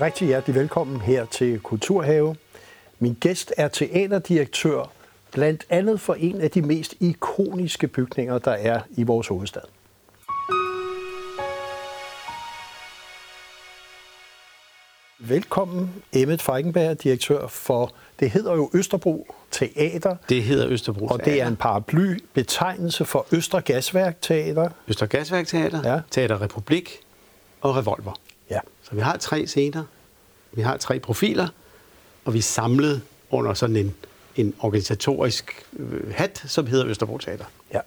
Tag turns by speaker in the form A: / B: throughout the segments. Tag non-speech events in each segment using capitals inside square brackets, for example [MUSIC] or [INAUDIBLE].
A: rigtig hjertelig velkommen her til Kulturhave. Min gæst er teaterdirektør, blandt andet for en af de mest ikoniske bygninger, der er i vores hovedstad. Velkommen, Emmet Feigenberg, direktør for, det hedder jo Østerbro Teater.
B: Det hedder Østerbro
A: Teater. Og det er en paraply betegnelse for Østre Gasværk Teater.
B: Østre Gasværk Teater, ja. Teater Republik og Revolver.
A: Ja.
B: Så vi har tre scener, vi har tre profiler, og vi er samlet under sådan en, en organisatorisk øh, hat, som hedder Østerbro Teater.
A: Ja.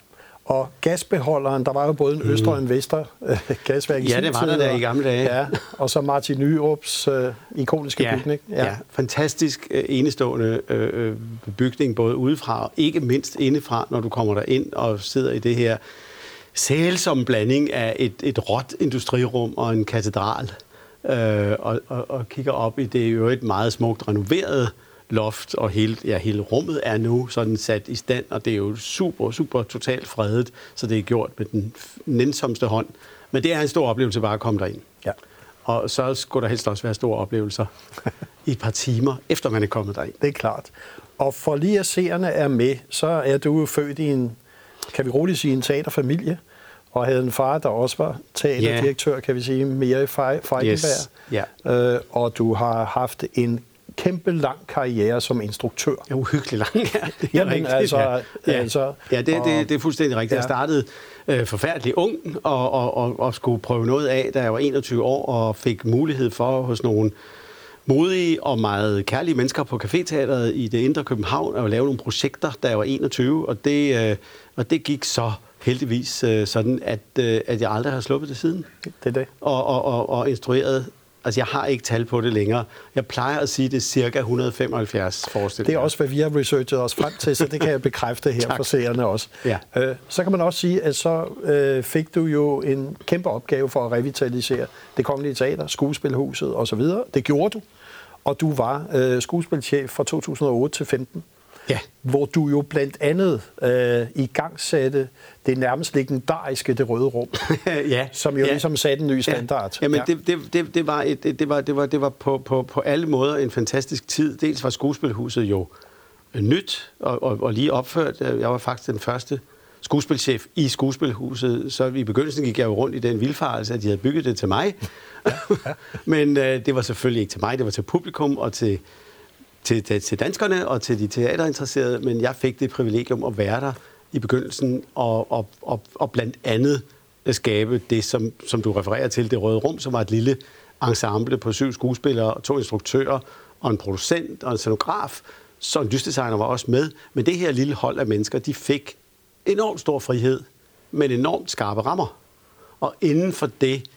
A: Og gasbeholderen, der var jo både en øster og en vester øh, gasværk i
B: Ja, det var der, der i gamle dage.
A: Ja, og så Martin Nyrups øh, ikoniske
B: ja,
A: bygning.
B: Ja. ja, fantastisk øh, enestående øh, bygning, både udefra og ikke mindst indefra, når du kommer der ind og sidder i det her sælsom blanding af et, et råt industrirum og en katedral, øh, og, og, og kigger op i det jo et meget smukt renoveret loft, og hele, ja, hele rummet er nu sådan sat i stand, og det er jo super, super totalt fredet, så det er gjort med den nænsomste hånd. Men det er en stor oplevelse bare at komme derind.
A: Ja.
B: Og så skulle der helst også være store oplevelser [LAUGHS] i et par timer, efter man er kommet derind.
A: Det er klart. Og for lige at seerne er med, så er du jo født i en, kan vi roligt sige, en teaterfamilie, og havde en far, der også var teaterdirektør, yeah. kan vi sige, mere i Feigenberg.
B: Yes. Yeah.
A: Øh, og du har haft en kæmpe lang karriere som instruktør.
B: Ja, uhyggelig lang. Ja,
A: det er Jamen, rigtigt. altså... Ja, altså,
B: ja det, det, det er fuldstændig rigtigt. Ja. Jeg startede øh, forfærdelig ung og, og, og, og skulle prøve noget af, da jeg var 21 år, og fik mulighed for hos nogle modige og meget kærlige mennesker på Caféteateret i det indre København at lave nogle projekter, da jeg var 21, og det, øh, og det gik så heldigvis øh, sådan, at, øh, at jeg aldrig har sluppet det siden.
A: Det er det.
B: Og, og, og, og instrueret Altså, jeg har ikke tal på det længere. Jeg plejer at sige, det er cirka 175 forestillinger.
A: Det er også, hvad vi har researchet os frem til, så det kan jeg bekræfte her [LAUGHS] for seerne også.
B: Ja.
A: Øh, så kan man også sige, at så øh, fik du jo en kæmpe opgave for at revitalisere det kongelige teater, skuespilhuset osv. Det gjorde du, og du var øh, skuespilchef fra 2008 til 15
B: ja.
A: hvor du jo blandt andet øh, i gang satte det nærmest legendariske Det Røde Rum, [LAUGHS]
B: ja.
A: som jo
B: ja.
A: ligesom satte en ny standard.
B: Ja. Jamen, ja. Det, det, det, det, var et, det, var, det, var, det var på, på, på alle måder en fantastisk tid. Dels var skuespilhuset jo nyt og, og, og lige opført. Jeg var faktisk den første skuespilchef i skuespilhuset, så i begyndelsen gik jeg jo rundt i den vildfarelse, at de havde bygget det til mig. Ja, ja. [LAUGHS] Men øh, det var selvfølgelig ikke til mig, det var til publikum og til til, til, til danskerne og til de teaterinteresserede, men jeg fik det privilegium at være der i begyndelsen og, og, og, og blandt andet skabe det, som, som du refererer til, det røde rum, som var et lille ensemble på syv skuespillere, to instruktører og en producent og en scenograf, så en lysdesigner var også med. Men det her lille hold af mennesker, de fik enormt stor frihed, men enormt skarpe rammer. Og inden for det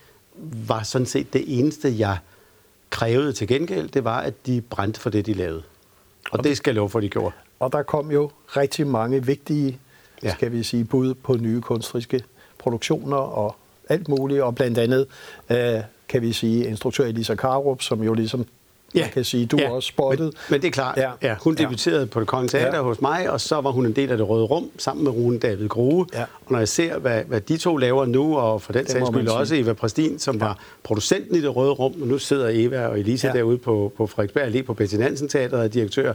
B: var sådan set det eneste, jeg krævede til gengæld, det var, at de brændte for det, de lavede. Og, og det skal jeg love for, de gjorde.
A: Og der kom jo rigtig mange vigtige, ja. skal vi sige, bud på nye kunstneriske produktioner og alt muligt, og blandt andet, øh, kan vi sige, instruktør Elisa Karup, som jo ligesom ja. man kan sige, du ja. også spottet.
B: Men, men det er klart, ja. Ja. hun debuterede ja. på det Kongens Teater ja. hos mig, og så var hun en del af det røde rum, sammen med Rune David Grue. Ja. Og når jeg ser, hvad, hvad de to laver nu, og for den sags skyld også Eva Præstin, som ja. var producenten i det røde rum, og nu sidder Eva og Elisa ja. derude på, på Frederiksberg Allé på Betty Nansen Teater og direktør,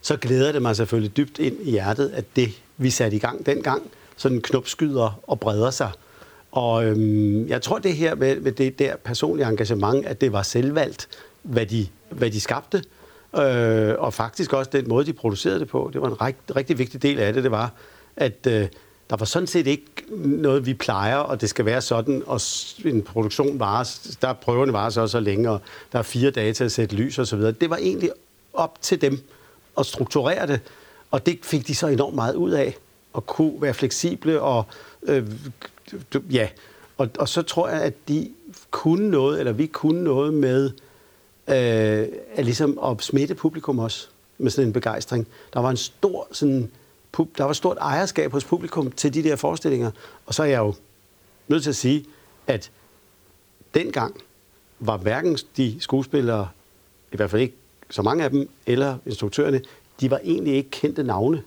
B: så glæder det mig selvfølgelig dybt ind i hjertet, at det, vi satte i gang dengang, sådan knopskyder og breder sig. Og øhm, jeg tror det her med, med det der personlige engagement, at det var selvvalgt, hvad de, hvad de skabte, øh, og faktisk også den måde, de producerede det på. Det var en rigt, rigtig vigtig del af det, det var, at øh, der var sådan set ikke noget, vi plejer, og det skal være sådan, og en produktion varer, der prøverne varer så så længe, og der er fire dage til at sætte lys og så videre. Det var egentlig op til dem at strukturere det, og det fik de så enormt meget ud af, at kunne være fleksible, og øh, ja, og, og så tror jeg, at de kunne noget, eller vi kunne noget med øh, at, ligesom at smitte publikum også med sådan en begejstring. Der var en stor sådan, der var stort ejerskab hos publikum til de der forestillinger. Og så er jeg jo nødt til at sige, at dengang var hverken de skuespillere, i hvert fald ikke så mange af dem, eller instruktørerne, de var egentlig ikke kendte navne.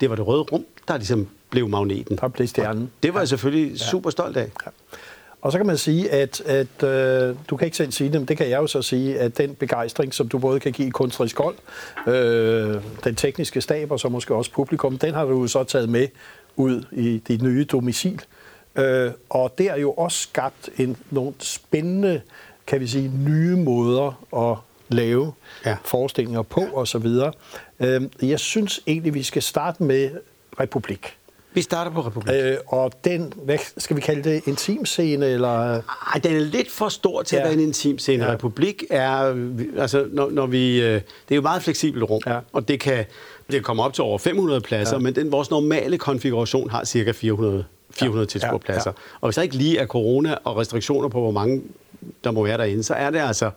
B: Det var det røde rum, der ligesom blev magneten.
A: Der blev stjernen.
B: Og det var jeg selvfølgelig ja. super stolt af. Ja.
A: Og så kan man sige, at, at øh, du kan ikke selv sige det, men det kan jeg jo så sige, at den begejstring, som du både kan give kunstnerisk hold, øh, den tekniske stab og så måske også publikum, den har du så taget med ud i dit nye domicil. Øh, og det er jo også skabt en, nogle spændende, kan vi sige, nye måder at lave ja. forestillinger på osv. Øh, jeg synes egentlig, vi skal starte med Republik.
B: Vi starter på Republik. Øh,
A: og den, hvad skal vi kalde det, intimscene? Eller?
B: Ej, den er lidt for stor til ja. at være en intimscene. Ja. Republik er, altså når, når vi, øh, det er jo meget fleksibelt rum, ja. og det kan, det kan komme op til over 500 pladser, ja. men den, vores normale konfiguration har cirka 400 400 ja. tilskuerpladser. Ja. Ja. Og hvis der ikke lige er corona og restriktioner på, hvor mange der må være derinde, så er det altså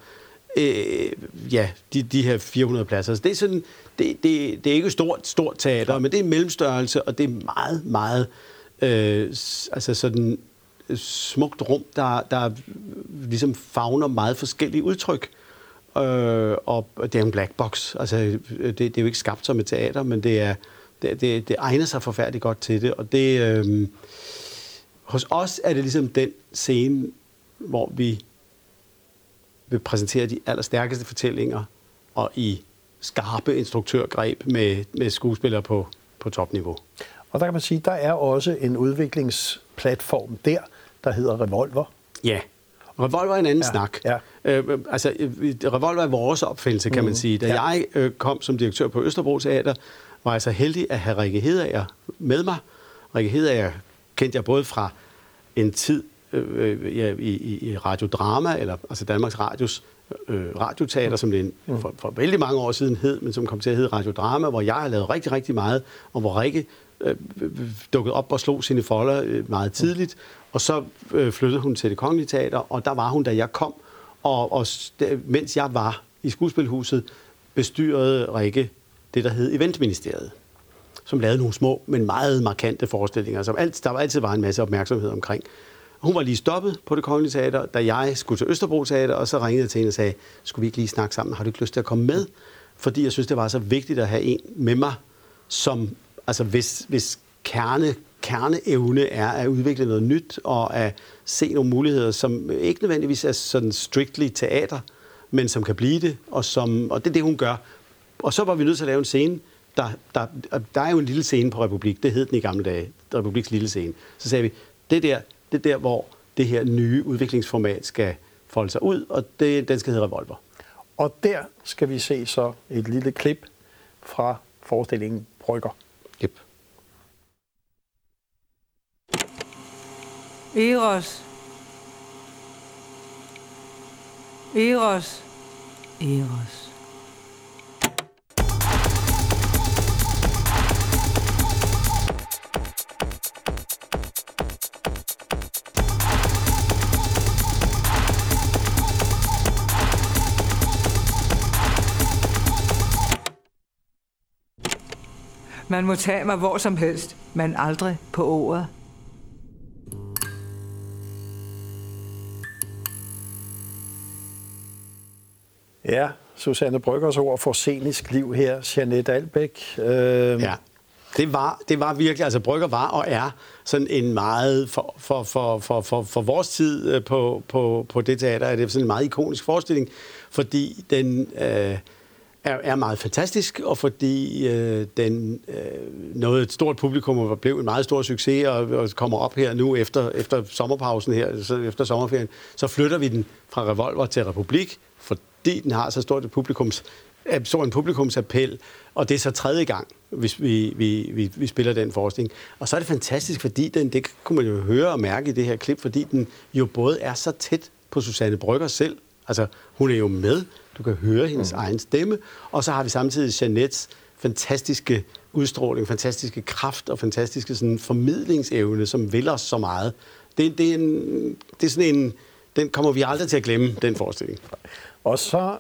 B: øh, ja, de, de her 400 pladser. Så det er sådan, det, det, det er ikke et stort, stort teater, men det er en mellemstørrelse, og det er meget, meget øh, altså sådan smukt rum, der, der ligesom fagner meget forskellige udtryk. Øh, og det er en black box. Altså, det, det er jo ikke skabt som et teater, men det er det, det, det egner sig forfærdeligt godt til det. Og det, øh, hos os er det ligesom den scene, hvor vi vil præsentere de allerstærkeste fortællinger, og i skarpe instruktørgreb med, med skuespillere på, på topniveau.
A: Og der kan man sige, der er også en udviklingsplatform der, der hedder Revolver.
B: Ja, Revolver er en anden ja. snak. Ja. Øh, altså, Revolver er vores opfindelse, kan mm. man sige. Da ja. jeg øh, kom som direktør på Østerbro Teater, var jeg så heldig at have Rikke Hedager med mig. Rikke Hedager kendte jeg både fra en tid øh, ja, i, i radiodrama, eller altså Danmarks Radios øh, radioteater, som det mm. for, for vældig mange år siden hed, men som kom til at hedde Radiodrama, hvor jeg har lavet rigtig, rigtig meget, og hvor Rikke øh, dukkede op og slog sine folder øh, meget tidligt, og så øh, flyttede hun til det kongelige teater, og der var hun, da jeg kom, og, og mens jeg var i skuespilhuset, bestyrede Rikke det, der hed Eventministeriet, som lavede nogle små, men meget markante forestillinger, som alt, der altid var en masse opmærksomhed omkring. Hun var lige stoppet på det kongelige teater, da jeg skulle til Østerbro Teater, og så ringede jeg til hende og sagde, skulle vi ikke lige snakke sammen? Har du ikke lyst til at komme med? Fordi jeg synes, det var så vigtigt at have en med mig, som, altså hvis, hvis kerne, kerneevne er at udvikle noget nyt, og at se nogle muligheder, som ikke nødvendigvis er sådan strictly teater, men som kan blive det, og, som, og det er det, hun gør. Og så var vi nødt til at lave en scene, der, der, der er jo en lille scene på Republik, det hed den i gamle dage, Republiks lille scene. Så sagde vi, det der, det er der, hvor det her nye udviklingsformat skal folde sig ud, og det, den skal hedde Revolver.
A: Og der skal vi se så et lille klip fra forestillingen Brygger. Yep.
C: Eros. Eros. Eros. Man må tage mig hvor som helst, men aldrig på ordet.
A: Ja, Susanne Bryggers ord for scenisk liv her, Jeanette Albæk.
B: Øh... Ja, det var, det var virkelig, altså Brygger var og er sådan en meget, for, for, for, for, for, for vores tid øh, på, på, på det teater, er det sådan en meget ikonisk forestilling, fordi den... Øh, er, er meget fantastisk, og fordi øh, den øh, nåede et stort publikum og blev en meget stor succes, og, og kommer op her nu efter, efter sommerpausen her, så efter sommerferien, så flytter vi den fra Revolver til Republik, fordi den har så stort et publikums, så en publikumsappel, og det er så tredje gang, hvis vi, vi, vi, vi spiller den forskning. Og så er det fantastisk, fordi den, det kunne man jo høre og mærke i det her klip, fordi den jo både er så tæt på Susanne Brygger selv, altså hun er jo med, du kan høre hendes mm. egen stemme. Og så har vi samtidig Jeanettes fantastiske udstråling, fantastiske kraft og fantastiske sådan, formidlingsevne, som vil os så meget. Det, det, er en, det er sådan en, den kommer vi aldrig til at glemme, den forestilling.
A: Og så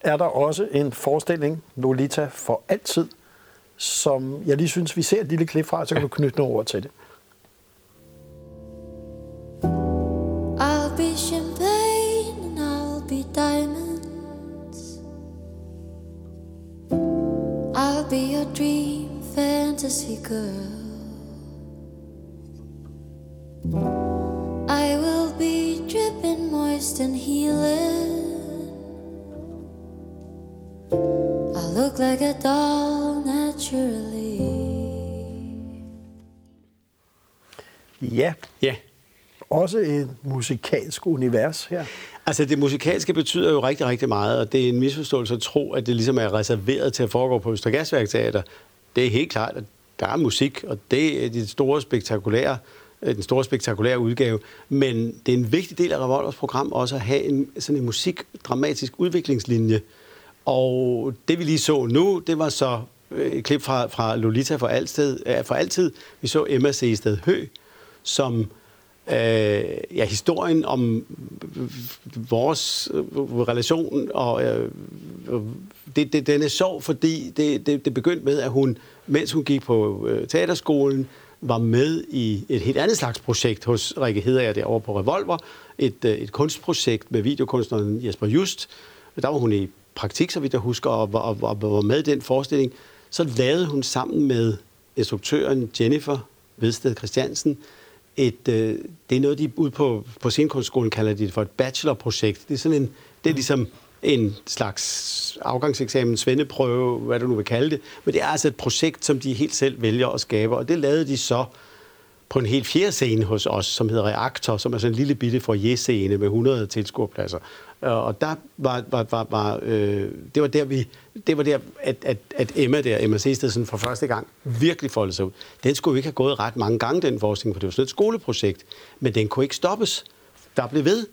A: er der også en forestilling, Lolita for altid, som jeg lige synes, vi ser et lille klip fra, så kan du knytte nogle ord til det. Girl. I will be
D: rest and healing. I look like a doll naturally.
A: Ja.
B: Ja.
A: Også et musikalsk univers her.
B: Altså det musikalske betyder jo rigtig, rigtig meget, og det er en misforståelse at tro, at det ligesom er reserveret til at foregå på Østergasværkteater. Det er helt klart, at der er musik, og det er det store spektakulære, øh, den store spektakulære udgave. Men det er en vigtig del af Revolvers program også at have en, sådan en musikdramatisk udviklingslinje. Og det vi lige så nu, det var så øh, et klip fra, fra Lolita for, altid, øh, for altid. Vi så Emma C. stedet Hø, som øh, ja, historien om vores øh, relation, og øh, det, det, den er sjov, fordi det, det, det begyndte med, at hun, mens hun gik på øh, teaterskolen, var med i et helt andet slags projekt hos Rikke Hedager derovre på Revolver, et, øh, et kunstprojekt med videokunstneren Jesper Just. Der var hun i praktik, så vidt jeg husker, og, og, og var med i den forestilling. Så lavede hun sammen med instruktøren Jennifer Vedsted Christiansen et, øh, det er noget, de ude på, på scenekunstskolen kalder det for et bachelorprojekt. Det er sådan en, det er ligesom en slags afgangseksamen, svendeprøve, hvad du nu vil kalde det. Men det er altså et projekt, som de helt selv vælger at skabe, og det lavede de så på en helt fjerde scene hos os, som hedder Reaktor, som er sådan en lille bitte foyer-scene med 100 tilskuerpladser. Og der var, var, var, var øh, det var der, vi, det var der at, at, at Emma der, Emma Sestedsen for første gang virkelig foldede sig ud. Den skulle ikke have gået ret mange gange, den forskning, for det var sådan et skoleprojekt. Men den kunne ikke stoppes. Der blev ved.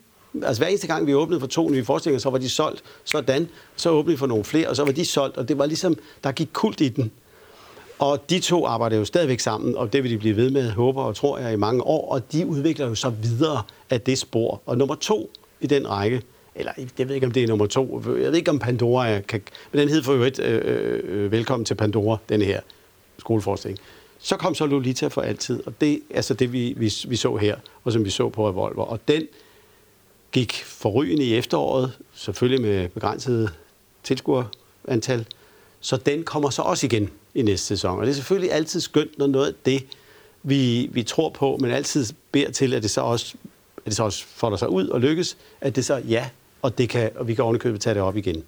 B: Altså hver eneste gang, vi åbnede for to nye forestillinger, så var de solgt. Sådan. Så åbnede vi for nogle flere, og så var de solgt. Og det var ligesom, der gik kult i den. Og de to arbejder jo stadigvæk sammen, og det vil de blive ved med, håber og tror jeg, i mange år. Og de udvikler jo så videre af det spor. Og nummer to i den række, eller jeg ved ikke, om det er nummer to. Jeg ved ikke, om Pandora kan... Men den hed for øvrigt øh, øh, øh Velkommen til Pandora, den her skoleforestilling. Så kom så Lolita for altid, og det er altså det, vi, vi, vi så her, og som vi så på Revolver. Og den gik forrygende i efteråret, selvfølgelig med begrænset tilskuerantal, så den kommer så også igen i næste sæson. Og det er selvfølgelig altid skønt, når noget af det, vi, vi tror på, men altid beder til, at det så også, at det så også folder sig ud og lykkes, at det så ja, og, det kan, og vi kan ovenikøbet tage det op igen.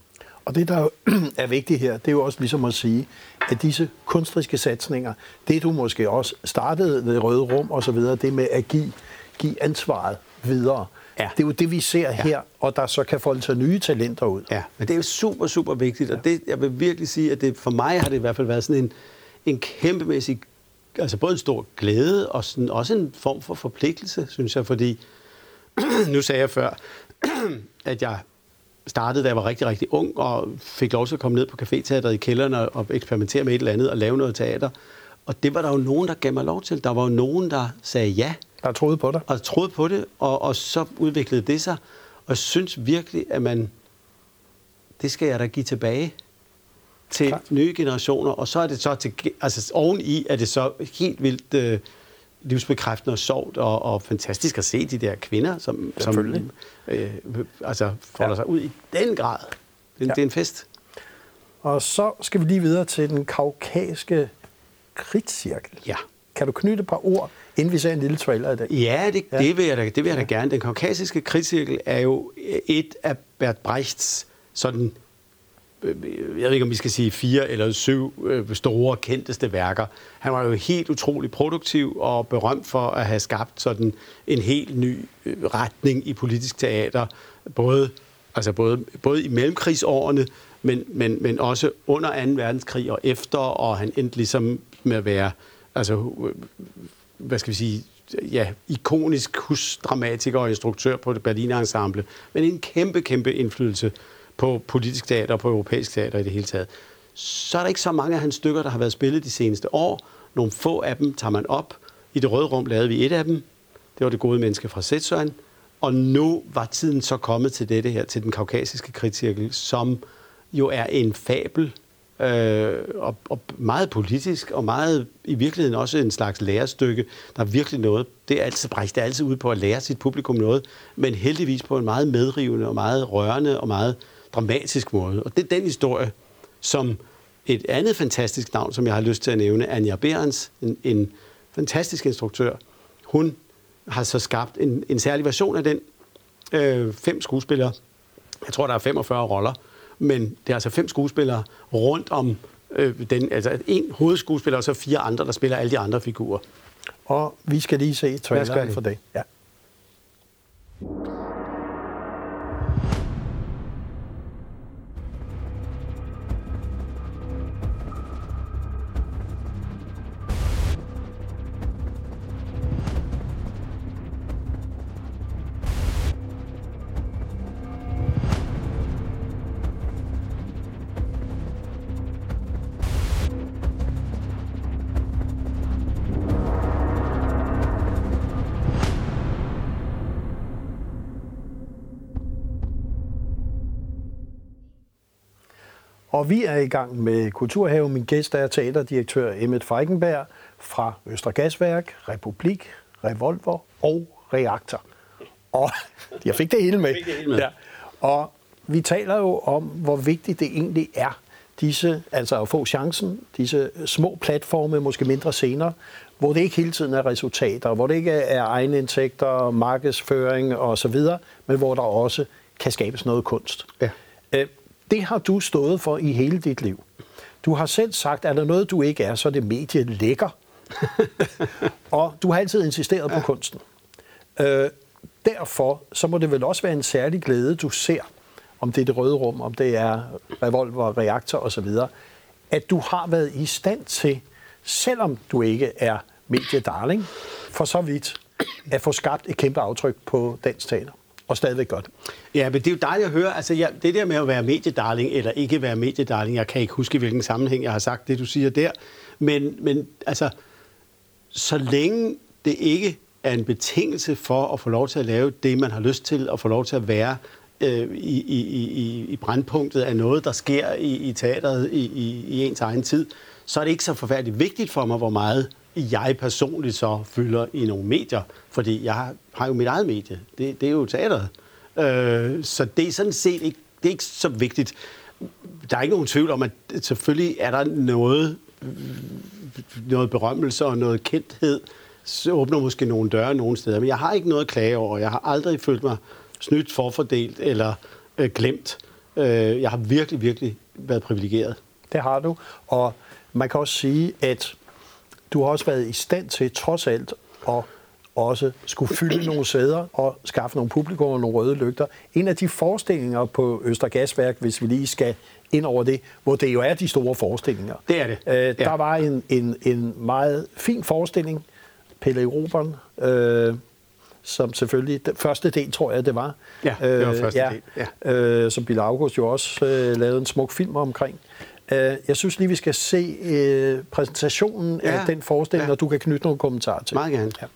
A: Og det, der [CLEARS THROAT] er vigtigt her, det er jo også ligesom at sige, at disse kunstneriske satsninger, det du måske også startede ved Røde Rum og så videre, det med at give, give ansvaret videre. Ja. Det er jo det, vi ser ja. her, og der så kan folde sig nye talenter ud.
B: Ja, men det er jo super, super vigtigt, og det, jeg vil virkelig sige, at det, for mig har det i hvert fald været sådan en, en kæmpemæssig, altså både en stor glæde, og sådan, også en form for forpligtelse, synes jeg, fordi [CLEARS THROAT] nu sagde jeg før, [CLEARS THROAT] at jeg startede, da jeg var rigtig, rigtig ung, og fik lov til at komme ned på caféteateret i kælderen og, og eksperimentere med et eller andet og lave noget teater. Og det var der jo nogen, der gav mig lov til. Der var jo nogen, der sagde ja.
A: Der troede på dig.
B: Og troede på det, og, og så udviklede det sig. Og synes virkelig, at man... Det skal jeg da give tilbage til Klart. nye generationer. Og så er det så til... Altså oveni er det så helt vildt... Øh, livsbekræftende og sjovt og, og fantastisk at se de der kvinder, som, som øh, altså folder ja. sig ud i den grad. Det, ja. det er en fest.
A: Og så skal vi lige videre til den kaukasiske kridtcirkel.
B: Ja.
A: Kan du knytte et par ord, inden vi ser en lille trailer i dag?
B: Ja, det, ja. det vil jeg da, det vil jeg da gerne. Den kaukasiske kridtcirkel er jo et af Bert Brechts sådan Øh, jeg ved ikke, om vi skal sige fire eller syv øh, store, kendteste værker. Han var jo helt utrolig produktiv og berømt for at have skabt sådan en helt ny øh, retning i politisk teater, både, altså både, både i mellemkrigsårene, men, men, men også under 2. verdenskrig og efter, og han endte ligesom med at være, altså, hvad skal vi sige, ja, ikonisk husdramatiker og instruktør på det Berliner Ensemble, men en kæmpe, kæmpe indflydelse på politisk teater og på europæisk teater i det hele taget. Så er der ikke så mange af hans stykker, der har været spillet de seneste år. Nogle få af dem tager man op. I det røde rum lavede vi et af dem. Det var det gode menneske fra Sætsøen. Og nu var tiden så kommet til dette her, til den kaukasiske kritcirkel, som jo er en fabel, øh, og, og meget politisk, og meget i virkeligheden også en slags lærestykke. Der er virkelig noget. Det er altid Brecht, det er altid ude på at lære sit publikum noget, men heldigvis på en meget medrivende og meget rørende og meget dramatisk måde. Og det er den historie, som et andet fantastisk navn, som jeg har lyst til at nævne, Anja Berens, en, en fantastisk instruktør, hun har så skabt en, en særlig version af den øh, fem skuespillere. Jeg tror, der er 45 roller, men det er altså fem skuespillere rundt om øh, den, altså en hovedskuespiller og så fire andre, der spiller alle de andre figurer.
A: Og vi skal lige se traileren for det. Ja. Og vi er i gang med Kulturhave. Min gæst er teaterdirektør Emmet Feigenberg fra Østre Gasværk, Republik, Revolver og Reaktor. Og [LAUGHS] jeg fik det hele med.
B: Det hele med. Ja.
A: Og vi taler jo om, hvor vigtigt det egentlig er, disse, altså at få chancen, disse små platforme, måske mindre scener, hvor det ikke hele tiden er resultater, hvor det ikke er egne indtægter, markedsføring osv., men hvor der også kan skabes noget kunst.
B: Ja.
A: Det har du stået for i hele dit liv. Du har selv sagt, at er der noget, du ikke er, så er det medie lækker. [LAUGHS] og du har altid insisteret på kunsten. Øh, derfor så må det vel også være en særlig glæde, du ser, om det er det røde rum, om det er revolver, reaktor osv., at du har været i stand til, selvom du ikke er mediedarling, for så vidt, at få skabt et kæmpe aftryk på dansk teater og stadigvæk godt.
B: Ja, men det er jo dejligt at høre. Altså, ja, det der med at være mediedarling eller ikke være mediedarling, jeg kan ikke huske, i hvilken sammenhæng jeg har sagt det, du siger der. Men, men altså, så længe det ikke er en betingelse for at få lov til at lave det, man har lyst til, og få lov til at være øh, i, i, i, i brandpunktet af noget, der sker i, i teateret i, i, i ens egen tid, så er det ikke så forfærdeligt vigtigt for mig, hvor meget jeg personligt så fylder i nogle medier, fordi jeg har, har jo mit eget medie. Det, det er jo teateret. Øh, så det er sådan set ikke, det er ikke så vigtigt. Der er ikke nogen tvivl om, at selvfølgelig er der noget, noget berømmelse og noget kendthed, så åbner måske nogle døre nogle steder. Men jeg har ikke noget at klage over. Jeg har aldrig følt mig snydt, forfordelt eller øh, glemt. Øh, jeg har virkelig, virkelig været privilegeret.
A: Det har du. Og man kan også sige, at du har også været i stand til, trods alt, at også skulle fylde nogle sæder og skaffe nogle publikum og nogle røde lygter. En af de forestillinger på Øster Gasværk, hvis vi lige skal ind over det, hvor det jo er de store forestillinger.
B: Det er det.
A: Øh, der ja. var en, en, en meget fin forestilling, Pelle Europeren, øh, som selvfølgelig, den første del tror jeg, det var.
B: Ja, det var første øh, ja, del. Ja.
A: Øh, som Bill August jo også øh, lavede en smuk film omkring. Øh, jeg synes lige, vi skal se øh, præsentationen ja. af den forestilling, ja. og du kan knytte nogle kommentarer til.
B: Meget gerne. Ja.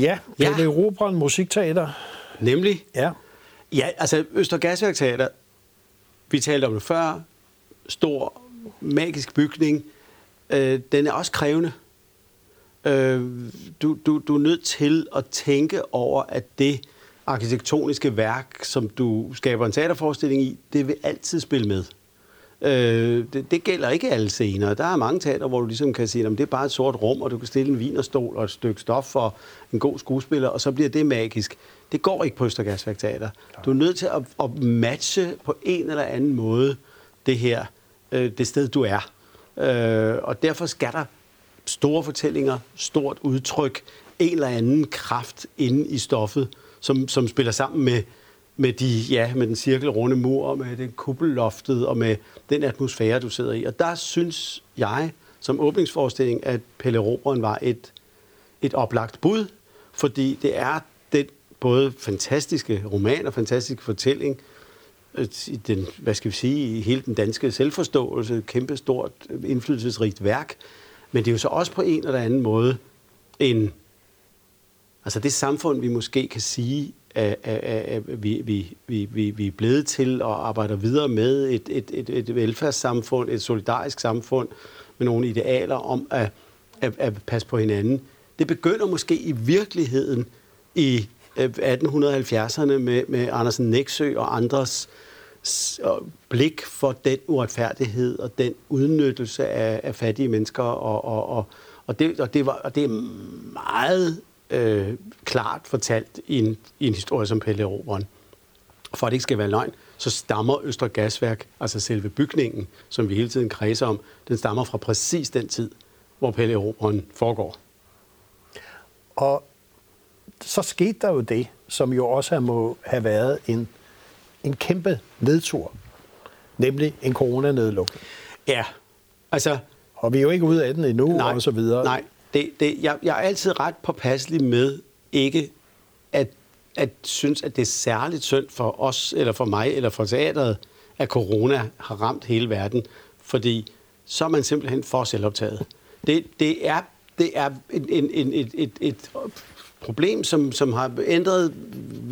A: Ja, Pelle ja. Robran Musikteater.
B: Nemlig?
A: Ja.
B: Ja, altså Øster Gasværk Teater, vi talte om det før, stor, magisk bygning, øh, den er også krævende. Øh, du, du, du er nødt til at tænke over, at det arkitektoniske værk, som du skaber en teaterforestilling i, det vil altid spille med. Øh, det, det gælder ikke alle scener. Der er mange teater, hvor du ligesom kan sige, at det er bare et sort rum, og du kan stille en vinerstol og et stykke stof for en god skuespiller, og så bliver det magisk. Det går ikke på Østergasværk Teater. Du er nødt til at, at matche på en eller anden måde det her, øh, det sted, du er. Øh, og derfor skal der store fortællinger, stort udtryk, en eller anden kraft inde i stoffet, som, som spiller sammen med, med, de, ja, med den cirkelrunde mur, med det kuppelloftet og med den atmosfære, du sidder i. Og der synes jeg, som åbningsforestilling, at Pelle Roberen var et, et oplagt bud, fordi det er den både fantastiske roman og fantastiske fortælling, den, hvad skal vi sige, hele den danske selvforståelse, kæmpestort, indflydelsesrigt værk. Men det er jo så også på en eller anden måde en, altså det samfund, vi måske kan sige, er, er, er, vi, vi, vi, vi, vi er blevet til og arbejder videre med et, et, et, et velfærdssamfund, et solidarisk samfund med nogle idealer om at, at, at passe på hinanden. Det begynder måske i virkeligheden i øh, 1870'erne med, med Andersen Nexø og andres blik for den uretfærdighed og den udnyttelse af, af fattige mennesker. Og, og, og, og, det, og, det, var, og det er meget øh, klart fortalt i en, i en historie som Pelle Roberen. For at det ikke skal være løgn, så stammer Østre Gasværk, altså selve bygningen, som vi hele tiden kredser om, den stammer fra præcis den tid, hvor Pelle Roberen foregår.
A: Og så skete der jo det, som jo også må have været en, en kæmpe nedtur, nemlig en coronanedlukning.
B: Ja, altså...
A: Og vi er jo ikke ude af den endnu,
B: nej,
A: og så videre.
B: Nej, det, det, jeg, jeg er altid ret påpasselig med ikke at, at synes, at det er særligt synd for os, eller for mig, eller for teateret, at corona har ramt hele verden, fordi så er man simpelthen for selvoptaget. Det, det er, det er en, en, en, et, et, et problem, som, som har ændret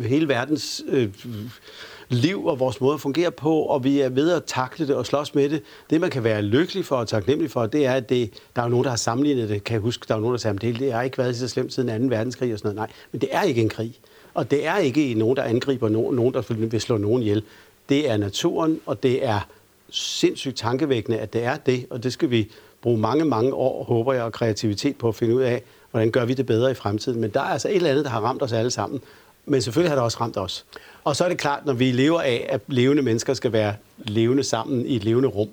B: hele verdens øh, liv og vores måde at fungere på, og vi er ved at takle det og slås med det. Det, man kan være lykkelig for og taknemmelig for, det er, at det, der er nogen, der har sammenlignet det. Kan jeg huske, der er nogen, der sagde, at det, det har ikke været så slemt siden 2. verdenskrig og sådan noget. Nej, men det er ikke en krig. Og det er ikke nogen, der angriber nogen, nogen der vil slå nogen ihjel. Det er naturen, og det er sindssygt tankevækkende, at det er det, og det skal vi bruge mange, mange år, håber jeg, og kreativitet på at finde ud af, hvordan gør vi det bedre i fremtiden. Men der er altså et eller andet, der har ramt os alle sammen. Men selvfølgelig har det også ramt os. Og så er det klart, når vi lever af, at levende mennesker skal være levende sammen i et levende rum,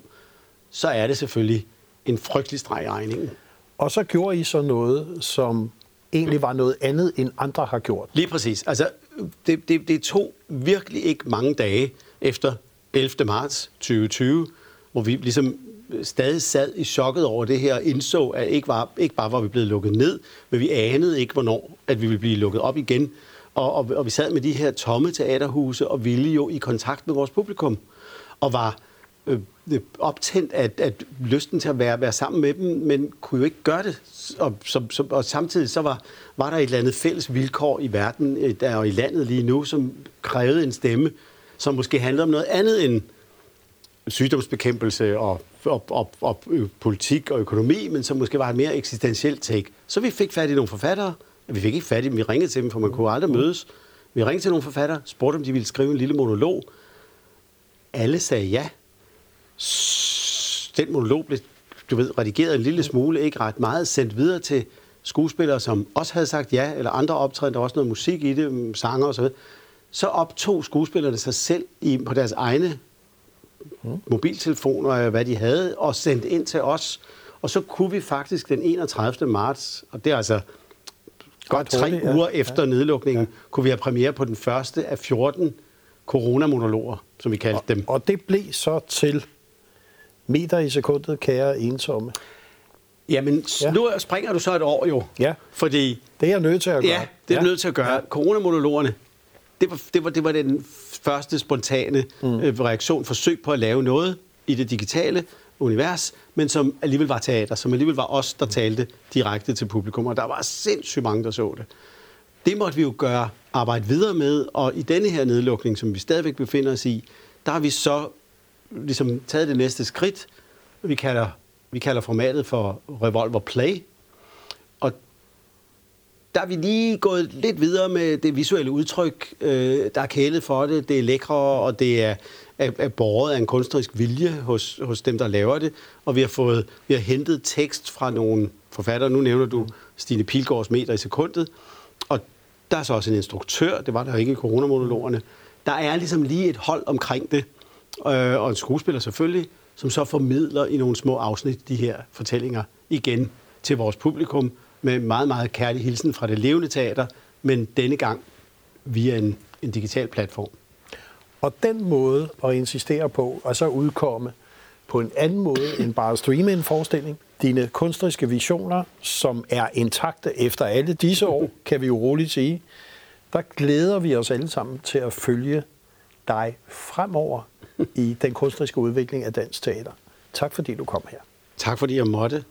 B: så er det selvfølgelig en frygtelig streg i regningen.
A: Og så gjorde I så noget, som egentlig var noget andet, end andre har gjort.
B: Lige præcis. Altså, det, det, det tog virkelig ikke mange dage efter 11. marts 2020, hvor vi ligesom stadig sad i chokket over det her indså, at ikke, var, ikke bare var vi blevet lukket ned, men vi anede ikke, hvornår at vi ville blive lukket op igen. Og, og, og vi sad med de her tomme teaterhuse og ville jo i kontakt med vores publikum. Og var øh, øh optændt af, af lysten til at være, være sammen med dem, men kunne jo ikke gøre det. Og, så, så, og samtidig så var, var der et eller andet fælles vilkår i verden øh, der og i landet lige nu, som krævede en stemme, som måske handlede om noget andet end sygdomsbekæmpelse og, og, og, og øh, politik og økonomi, men som måske var et mere eksistentielt take. Så vi fik fat i nogle forfattere, vi fik ikke fat i dem, vi ringede til dem, for man kunne aldrig mødes. Vi ringede til nogle forfattere, spurgte om de ville skrive en lille monolog. Alle sagde ja. Den monolog blev du ved, redigeret en lille smule, ikke ret meget, sendt videre til skuespillere, som også havde sagt ja, eller andre optræden, der var også noget musik i det, sanger og så videre. Så optog skuespillerne sig selv i, på deres egne mobiltelefoner, hvad de havde, og sendte ind til os. Og så kunne vi faktisk den 31. marts, og det er altså godt tre hurtigt, uger ja. efter ja. nedlukningen, ja. kunne vi have premiere på den første af 14 coronamonologer, som vi kaldte
A: og,
B: dem.
A: Og det blev så til meter i sekundet, kære ensomme.
B: Jamen, ja. nu springer du så et år jo.
A: Ja,
B: fordi,
A: det er jeg nødt til at gøre.
B: Ja, det er ja. nødt til at gøre. Ja. Coronamonologerne, det var, det, var, det var den første spontane mm. øh, reaktion, forsøg på at lave noget i det digitale univers, men som alligevel var teater, som alligevel var os, der talte direkte til publikum, og der var sindssygt mange, der så det. Det måtte vi jo gøre, arbejde videre med, og i denne her nedlukning, som vi stadigvæk befinder os i, der har vi så ligesom taget det næste skridt. Vi kalder, vi kalder formatet for Revolver Play, og der er vi lige gået lidt videre med det visuelle udtryk. Øh, der er kælet for det, det er lækre, og det er, er, er borget af en kunstnerisk vilje hos, hos dem, der laver det. Og vi har, fået, vi har hentet tekst fra nogle forfattere. Nu nævner du Stine Pilgaards meter i sekundet. Og der er så også en instruktør, det var der ikke i coronamonologerne. Der er ligesom lige et hold omkring det, øh, og en skuespiller selvfølgelig, som så formidler i nogle små afsnit de her fortællinger igen til vores publikum, med meget, meget kærlig hilsen fra det levende teater, men denne gang via en, en digital platform.
A: Og den måde at insistere på, og så udkomme på en anden måde end bare at streame en forestilling, dine kunstneriske visioner, som er intakte efter alle disse år, kan vi jo roligt sige, der glæder vi os alle sammen til at følge dig fremover i den kunstneriske udvikling af dansk teater. Tak fordi du kom her.
B: Tak fordi jeg måtte.